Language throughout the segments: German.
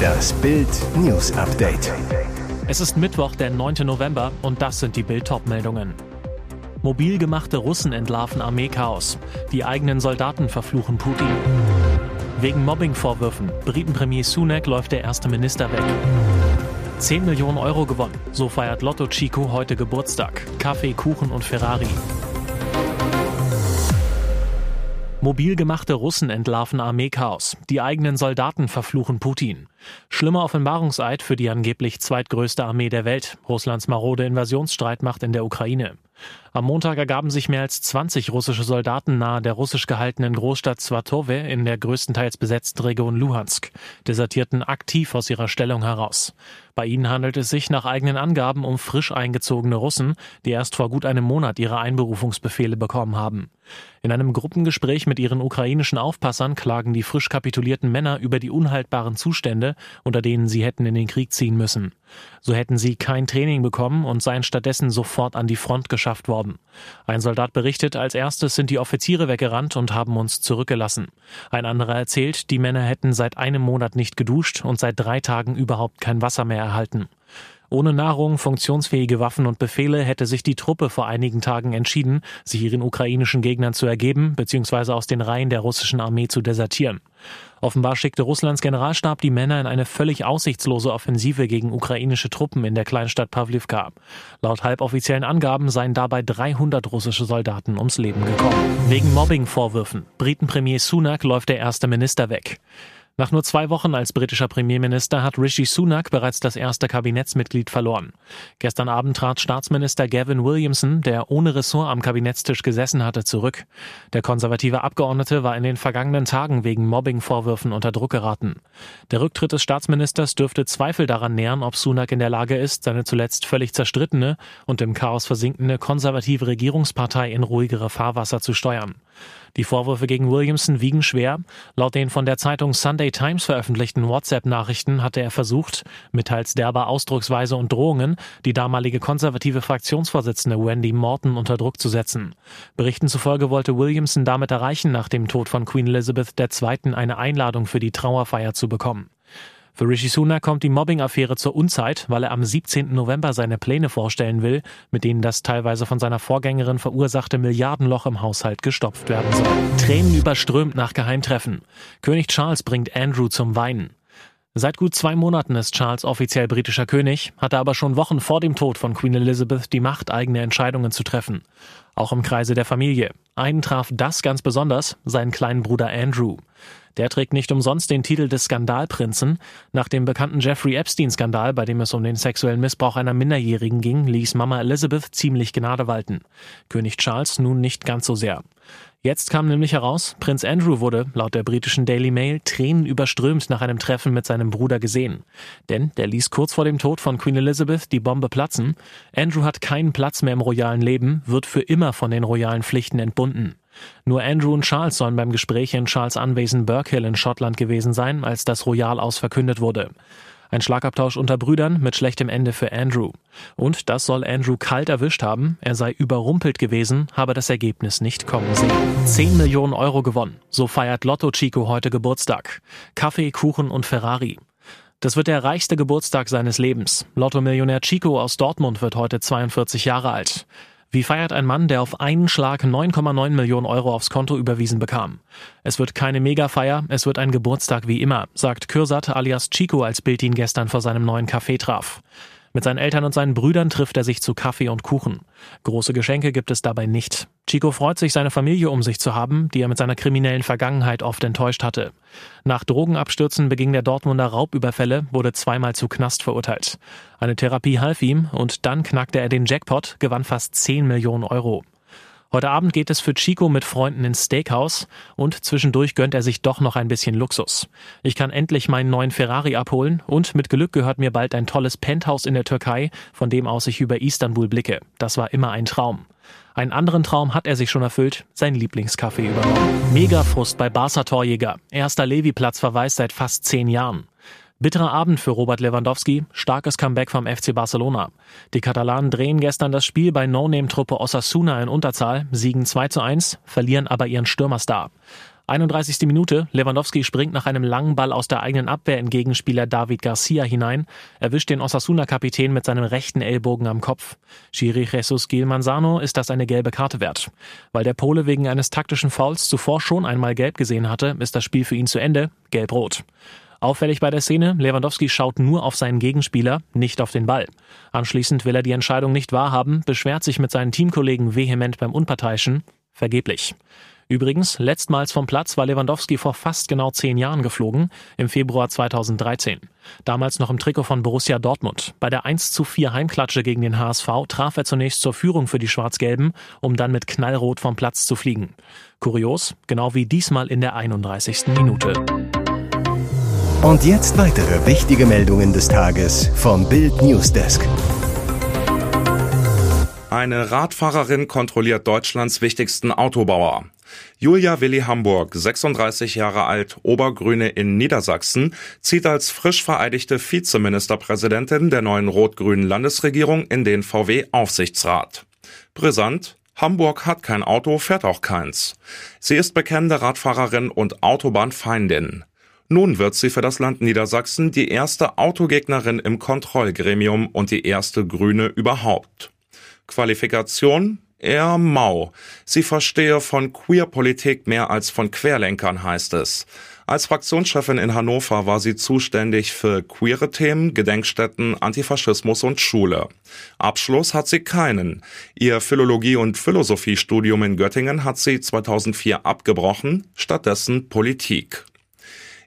Das Bild News Update. Es ist Mittwoch, der 9. November und das sind die Bild meldungen Mobil gemachte Russen entlarven Armeechaos. Die eigenen Soldaten verfluchen Putin. Wegen Mobbingvorwürfen. Britenpremier Sunak läuft der erste Minister weg. 10 Millionen Euro gewonnen. So feiert Lotto Chico heute Geburtstag. Kaffee, Kuchen und Ferrari. Mobil gemachte Russen entlarven Armeechaos. Die eigenen Soldaten verfluchen Putin. Schlimmer Offenbarungseid für die angeblich zweitgrößte Armee der Welt. Russlands marode Invasionsstreitmacht in der Ukraine. Am Montag ergaben sich mehr als 20 russische Soldaten nahe der russisch gehaltenen Großstadt Swatowe in der größtenteils besetzten Region Luhansk, desertierten aktiv aus ihrer Stellung heraus. Bei ihnen handelt es sich nach eigenen Angaben um frisch eingezogene Russen, die erst vor gut einem Monat ihre Einberufungsbefehle bekommen haben. In einem Gruppengespräch mit ihren ukrainischen Aufpassern klagen die frisch kapitulierten Männer über die unhaltbaren Zustände, unter denen sie hätten in den Krieg ziehen müssen. So hätten sie kein Training bekommen und seien stattdessen sofort an die Front geschafft worden. Ein Soldat berichtet, als erstes sind die Offiziere weggerannt und haben uns zurückgelassen. Ein anderer erzählt, die Männer hätten seit einem Monat nicht geduscht und seit drei Tagen überhaupt kein Wasser mehr erhalten. Ohne Nahrung, funktionsfähige Waffen und Befehle hätte sich die Truppe vor einigen Tagen entschieden, sich ihren ukrainischen Gegnern zu ergeben bzw. aus den Reihen der russischen Armee zu desertieren. Offenbar schickte Russlands Generalstab die Männer in eine völlig aussichtslose Offensive gegen ukrainische Truppen in der Kleinstadt Pawlivka. Laut halboffiziellen Angaben seien dabei 300 russische Soldaten ums Leben gekommen. Wegen Mobbing-Vorwürfen. Britenpremier Sunak läuft der erste Minister weg. Nach nur zwei Wochen als britischer Premierminister hat Rishi Sunak bereits das erste Kabinettsmitglied verloren. Gestern Abend trat Staatsminister Gavin Williamson, der ohne Ressort am Kabinettstisch gesessen hatte, zurück. Der konservative Abgeordnete war in den vergangenen Tagen wegen Mobbingvorwürfen unter Druck geraten. Der Rücktritt des Staatsministers dürfte Zweifel daran nähern, ob Sunak in der Lage ist, seine zuletzt völlig zerstrittene und im Chaos versinkende konservative Regierungspartei in ruhigere Fahrwasser zu steuern. Die Vorwürfe gegen Williamson wiegen schwer. Laut den von der Zeitung Sunday Times veröffentlichten WhatsApp-Nachrichten hatte er versucht, mittels derber Ausdrucksweise und Drohungen die damalige konservative Fraktionsvorsitzende Wendy Morton unter Druck zu setzen. Berichten zufolge wollte Williamson damit erreichen, nach dem Tod von Queen Elizabeth II. eine Einladung für die Trauerfeier zu bekommen. Für Rishi Sunak kommt die Mobbing-Affäre zur Unzeit, weil er am 17. November seine Pläne vorstellen will, mit denen das teilweise von seiner Vorgängerin verursachte Milliardenloch im Haushalt gestopft werden soll. Tränen überströmt nach Geheimtreffen. König Charles bringt Andrew zum Weinen. Seit gut zwei Monaten ist Charles offiziell britischer König, hatte aber schon Wochen vor dem Tod von Queen Elizabeth die Macht, eigene Entscheidungen zu treffen. Auch im Kreise der Familie. Einen traf das ganz besonders, seinen kleinen Bruder Andrew. Der trägt nicht umsonst den Titel des Skandalprinzen. Nach dem bekannten Jeffrey Epstein-Skandal, bei dem es um den sexuellen Missbrauch einer Minderjährigen ging, ließ Mama Elizabeth ziemlich Gnade walten. König Charles nun nicht ganz so sehr. Jetzt kam nämlich heraus, Prinz Andrew wurde, laut der britischen Daily Mail, Tränen überströmt nach einem Treffen mit seinem Bruder gesehen. Denn der ließ kurz vor dem Tod von Queen Elizabeth die Bombe platzen. Andrew hat keinen Platz mehr im royalen Leben, wird für immer von den royalen Pflichten entbunden. Nur Andrew und Charles sollen beim Gespräch in Charles Anwesen Burkhill in Schottland gewesen sein, als das Royal aus verkündet wurde. Ein Schlagabtausch unter Brüdern mit schlechtem Ende für Andrew. Und das soll Andrew kalt erwischt haben. Er sei überrumpelt gewesen, habe das Ergebnis nicht kommen sehen. 10 Millionen Euro gewonnen. So feiert Lotto Chico heute Geburtstag. Kaffee, Kuchen und Ferrari. Das wird der reichste Geburtstag seines Lebens. Lotto-Millionär Chico aus Dortmund wird heute 42 Jahre alt. Wie feiert ein Mann, der auf einen Schlag 9,9 Millionen Euro aufs Konto überwiesen bekam? Es wird keine Megafeier, es wird ein Geburtstag wie immer, sagt Kürsat alias Chico, als Bild ihn gestern vor seinem neuen Café traf. Mit seinen Eltern und seinen Brüdern trifft er sich zu Kaffee und Kuchen. Große Geschenke gibt es dabei nicht. Chico freut sich, seine Familie um sich zu haben, die er mit seiner kriminellen Vergangenheit oft enttäuscht hatte. Nach Drogenabstürzen beging der Dortmunder Raubüberfälle, wurde zweimal zu Knast verurteilt. Eine Therapie half ihm und dann knackte er den Jackpot, gewann fast 10 Millionen Euro. Heute Abend geht es für Chico mit Freunden ins Steakhouse und zwischendurch gönnt er sich doch noch ein bisschen Luxus. Ich kann endlich meinen neuen Ferrari abholen und mit Glück gehört mir bald ein tolles Penthouse in der Türkei, von dem aus ich über Istanbul blicke. Das war immer ein Traum. Einen anderen Traum hat er sich schon erfüllt, sein Lieblingscafé übernommen. Megafrust bei Barca Torjäger. Erster Levi-Platz verweist seit fast zehn Jahren. Bitterer Abend für Robert Lewandowski, starkes Comeback vom FC Barcelona. Die Katalanen drehen gestern das Spiel bei No-Name-Truppe Osasuna in Unterzahl, siegen 2 zu 1, verlieren aber ihren Stürmerstar. 31. Minute. Lewandowski springt nach einem langen Ball aus der eigenen Abwehr in Gegenspieler David Garcia hinein, erwischt den Osasuna-Kapitän mit seinem rechten Ellbogen am Kopf. Schiri Jesus Gil Manzano ist das eine gelbe Karte wert. Weil der Pole wegen eines taktischen Fouls zuvor schon einmal gelb gesehen hatte, ist das Spiel für ihn zu Ende. Gelb-rot. Auffällig bei der Szene, Lewandowski schaut nur auf seinen Gegenspieler, nicht auf den Ball. Anschließend will er die Entscheidung nicht wahrhaben, beschwert sich mit seinen Teamkollegen vehement beim Unparteiischen. Vergeblich. Übrigens, letztmals vom Platz war Lewandowski vor fast genau zehn Jahren geflogen, im Februar 2013. Damals noch im Trikot von Borussia Dortmund. Bei der 1 zu 4 Heimklatsche gegen den HSV traf er zunächst zur Führung für die Schwarz-Gelben, um dann mit Knallrot vom Platz zu fliegen. Kurios, genau wie diesmal in der 31. Minute. Und jetzt weitere wichtige Meldungen des Tages vom Bild Newsdesk. Eine Radfahrerin kontrolliert Deutschlands wichtigsten Autobauer. Julia Willi Hamburg, 36 Jahre alt, Obergrüne in Niedersachsen, zieht als frisch vereidigte Vizeministerpräsidentin der neuen rot-grünen Landesregierung in den VW-Aufsichtsrat. Brisant, Hamburg hat kein Auto, fährt auch keins. Sie ist bekennende Radfahrerin und Autobahnfeindin. Nun wird sie für das Land Niedersachsen die erste Autogegnerin im Kontrollgremium und die erste Grüne überhaupt. Qualifikation? Eher mau. Sie verstehe von Queerpolitik mehr als von Querlenkern, heißt es. Als Fraktionschefin in Hannover war sie zuständig für queere Themen, Gedenkstätten, Antifaschismus und Schule. Abschluss hat sie keinen. Ihr Philologie- und Philosophiestudium in Göttingen hat sie 2004 abgebrochen, stattdessen Politik.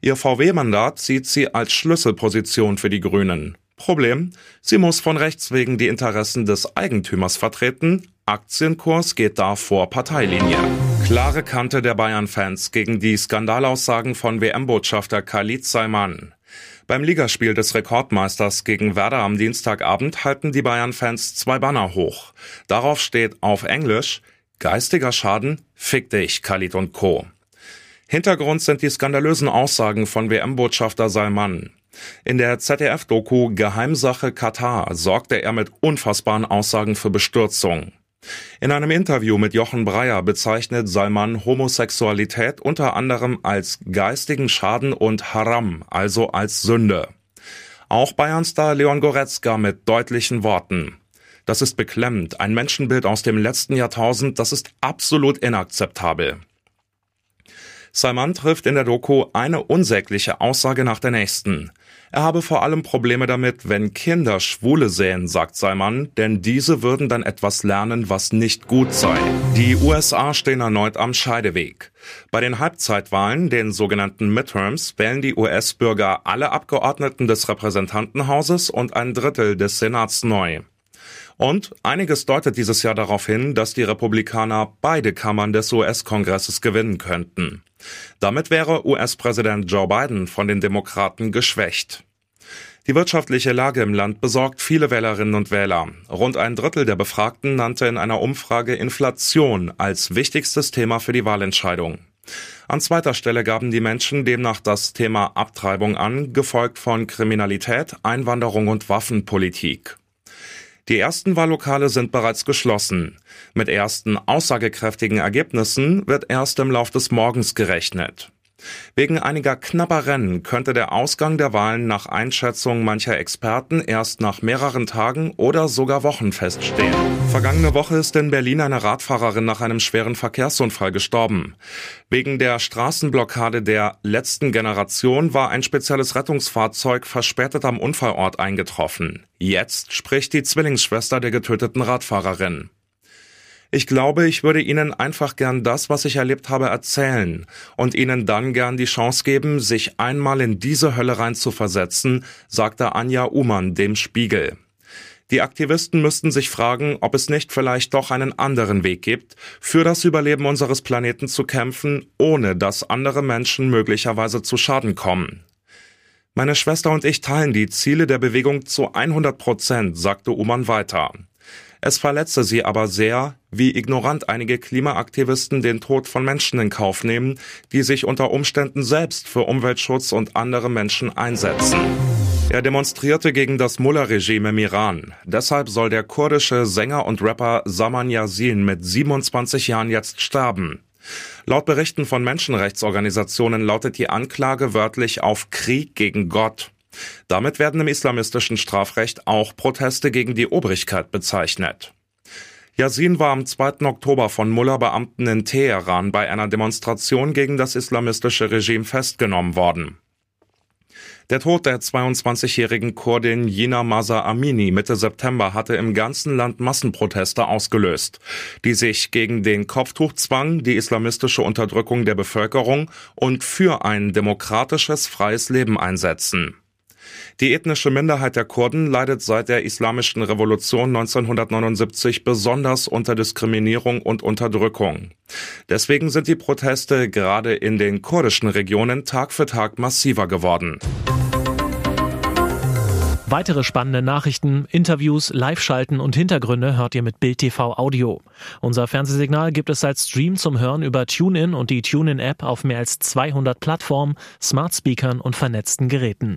Ihr VW-Mandat sieht sie als Schlüsselposition für die Grünen. Problem, sie muss von Rechts wegen die Interessen des Eigentümers vertreten. Aktienkurs geht da vor Parteilinie. Klare Kante der Bayern-Fans gegen die Skandalaussagen von WM-Botschafter Khalid Salman. Beim Ligaspiel des Rekordmeisters gegen Werder am Dienstagabend halten die Bayern-Fans zwei Banner hoch. Darauf steht auf Englisch Geistiger Schaden, fick dich, Khalid und Co. Hintergrund sind die skandalösen Aussagen von WM-Botschafter Salman. In der ZDF-Doku Geheimsache Katar sorgte er mit unfassbaren Aussagen für Bestürzung. In einem Interview mit Jochen Breyer bezeichnet Salman Homosexualität unter anderem als geistigen Schaden und Haram, also als Sünde. Auch Bayernstar Leon Goretzka mit deutlichen Worten. Das ist beklemmend, ein Menschenbild aus dem letzten Jahrtausend, das ist absolut inakzeptabel. Salman trifft in der Doku eine unsägliche Aussage nach der nächsten. Er habe vor allem Probleme damit, wenn Kinder Schwule sehen, sagt Salman, denn diese würden dann etwas lernen, was nicht gut sei. Die USA stehen erneut am Scheideweg. Bei den Halbzeitwahlen, den sogenannten Midterms, wählen die US-Bürger alle Abgeordneten des Repräsentantenhauses und ein Drittel des Senats neu. Und einiges deutet dieses Jahr darauf hin, dass die Republikaner beide Kammern des US-Kongresses gewinnen könnten. Damit wäre US-Präsident Joe Biden von den Demokraten geschwächt. Die wirtschaftliche Lage im Land besorgt viele Wählerinnen und Wähler. Rund ein Drittel der Befragten nannte in einer Umfrage Inflation als wichtigstes Thema für die Wahlentscheidung. An zweiter Stelle gaben die Menschen demnach das Thema Abtreibung an, gefolgt von Kriminalität, Einwanderung und Waffenpolitik. Die ersten Wahllokale sind bereits geschlossen. Mit ersten aussagekräftigen Ergebnissen wird erst im Lauf des Morgens gerechnet. Wegen einiger knapper Rennen könnte der Ausgang der Wahlen nach Einschätzung mancher Experten erst nach mehreren Tagen oder sogar Wochen feststehen. Vergangene Woche ist in Berlin eine Radfahrerin nach einem schweren Verkehrsunfall gestorben. Wegen der Straßenblockade der letzten Generation war ein spezielles Rettungsfahrzeug verspätet am Unfallort eingetroffen. Jetzt spricht die Zwillingsschwester der getöteten Radfahrerin. Ich glaube, ich würde Ihnen einfach gern das, was ich erlebt habe, erzählen und Ihnen dann gern die Chance geben, sich einmal in diese Hölle reinzuversetzen, sagte Anja Umann dem Spiegel. Die Aktivisten müssten sich fragen, ob es nicht vielleicht doch einen anderen Weg gibt, für das Überleben unseres Planeten zu kämpfen, ohne dass andere Menschen möglicherweise zu Schaden kommen. Meine Schwester und ich teilen die Ziele der Bewegung zu 100 Prozent, sagte Uman weiter. Es verletze sie aber sehr, wie ignorant einige Klimaaktivisten den Tod von Menschen in Kauf nehmen, die sich unter Umständen selbst für Umweltschutz und andere Menschen einsetzen. Er demonstrierte gegen das Mullah-Regime im Iran. Deshalb soll der kurdische Sänger und Rapper Saman Yasin mit 27 Jahren jetzt sterben. Laut Berichten von Menschenrechtsorganisationen lautet die Anklage wörtlich auf Krieg gegen Gott. Damit werden im islamistischen Strafrecht auch Proteste gegen die Obrigkeit bezeichnet. Yasin war am 2. Oktober von Mullah-Beamten in Teheran bei einer Demonstration gegen das islamistische Regime festgenommen worden. Der Tod der 22-jährigen Kurdin Jina Masa Amini Mitte September hatte im ganzen Land Massenproteste ausgelöst, die sich gegen den Kopftuchzwang, die islamistische Unterdrückung der Bevölkerung und für ein demokratisches, freies Leben einsetzen. Die ethnische Minderheit der Kurden leidet seit der Islamischen Revolution 1979 besonders unter Diskriminierung und Unterdrückung. Deswegen sind die Proteste gerade in den kurdischen Regionen Tag für Tag massiver geworden. Weitere spannende Nachrichten, Interviews, Live-Schalten und Hintergründe hört ihr mit Bild TV Audio. Unser Fernsehsignal gibt es als Stream zum Hören über TuneIn und die TuneIn-App auf mehr als 200 Plattformen, Smart Speakern und vernetzten Geräten.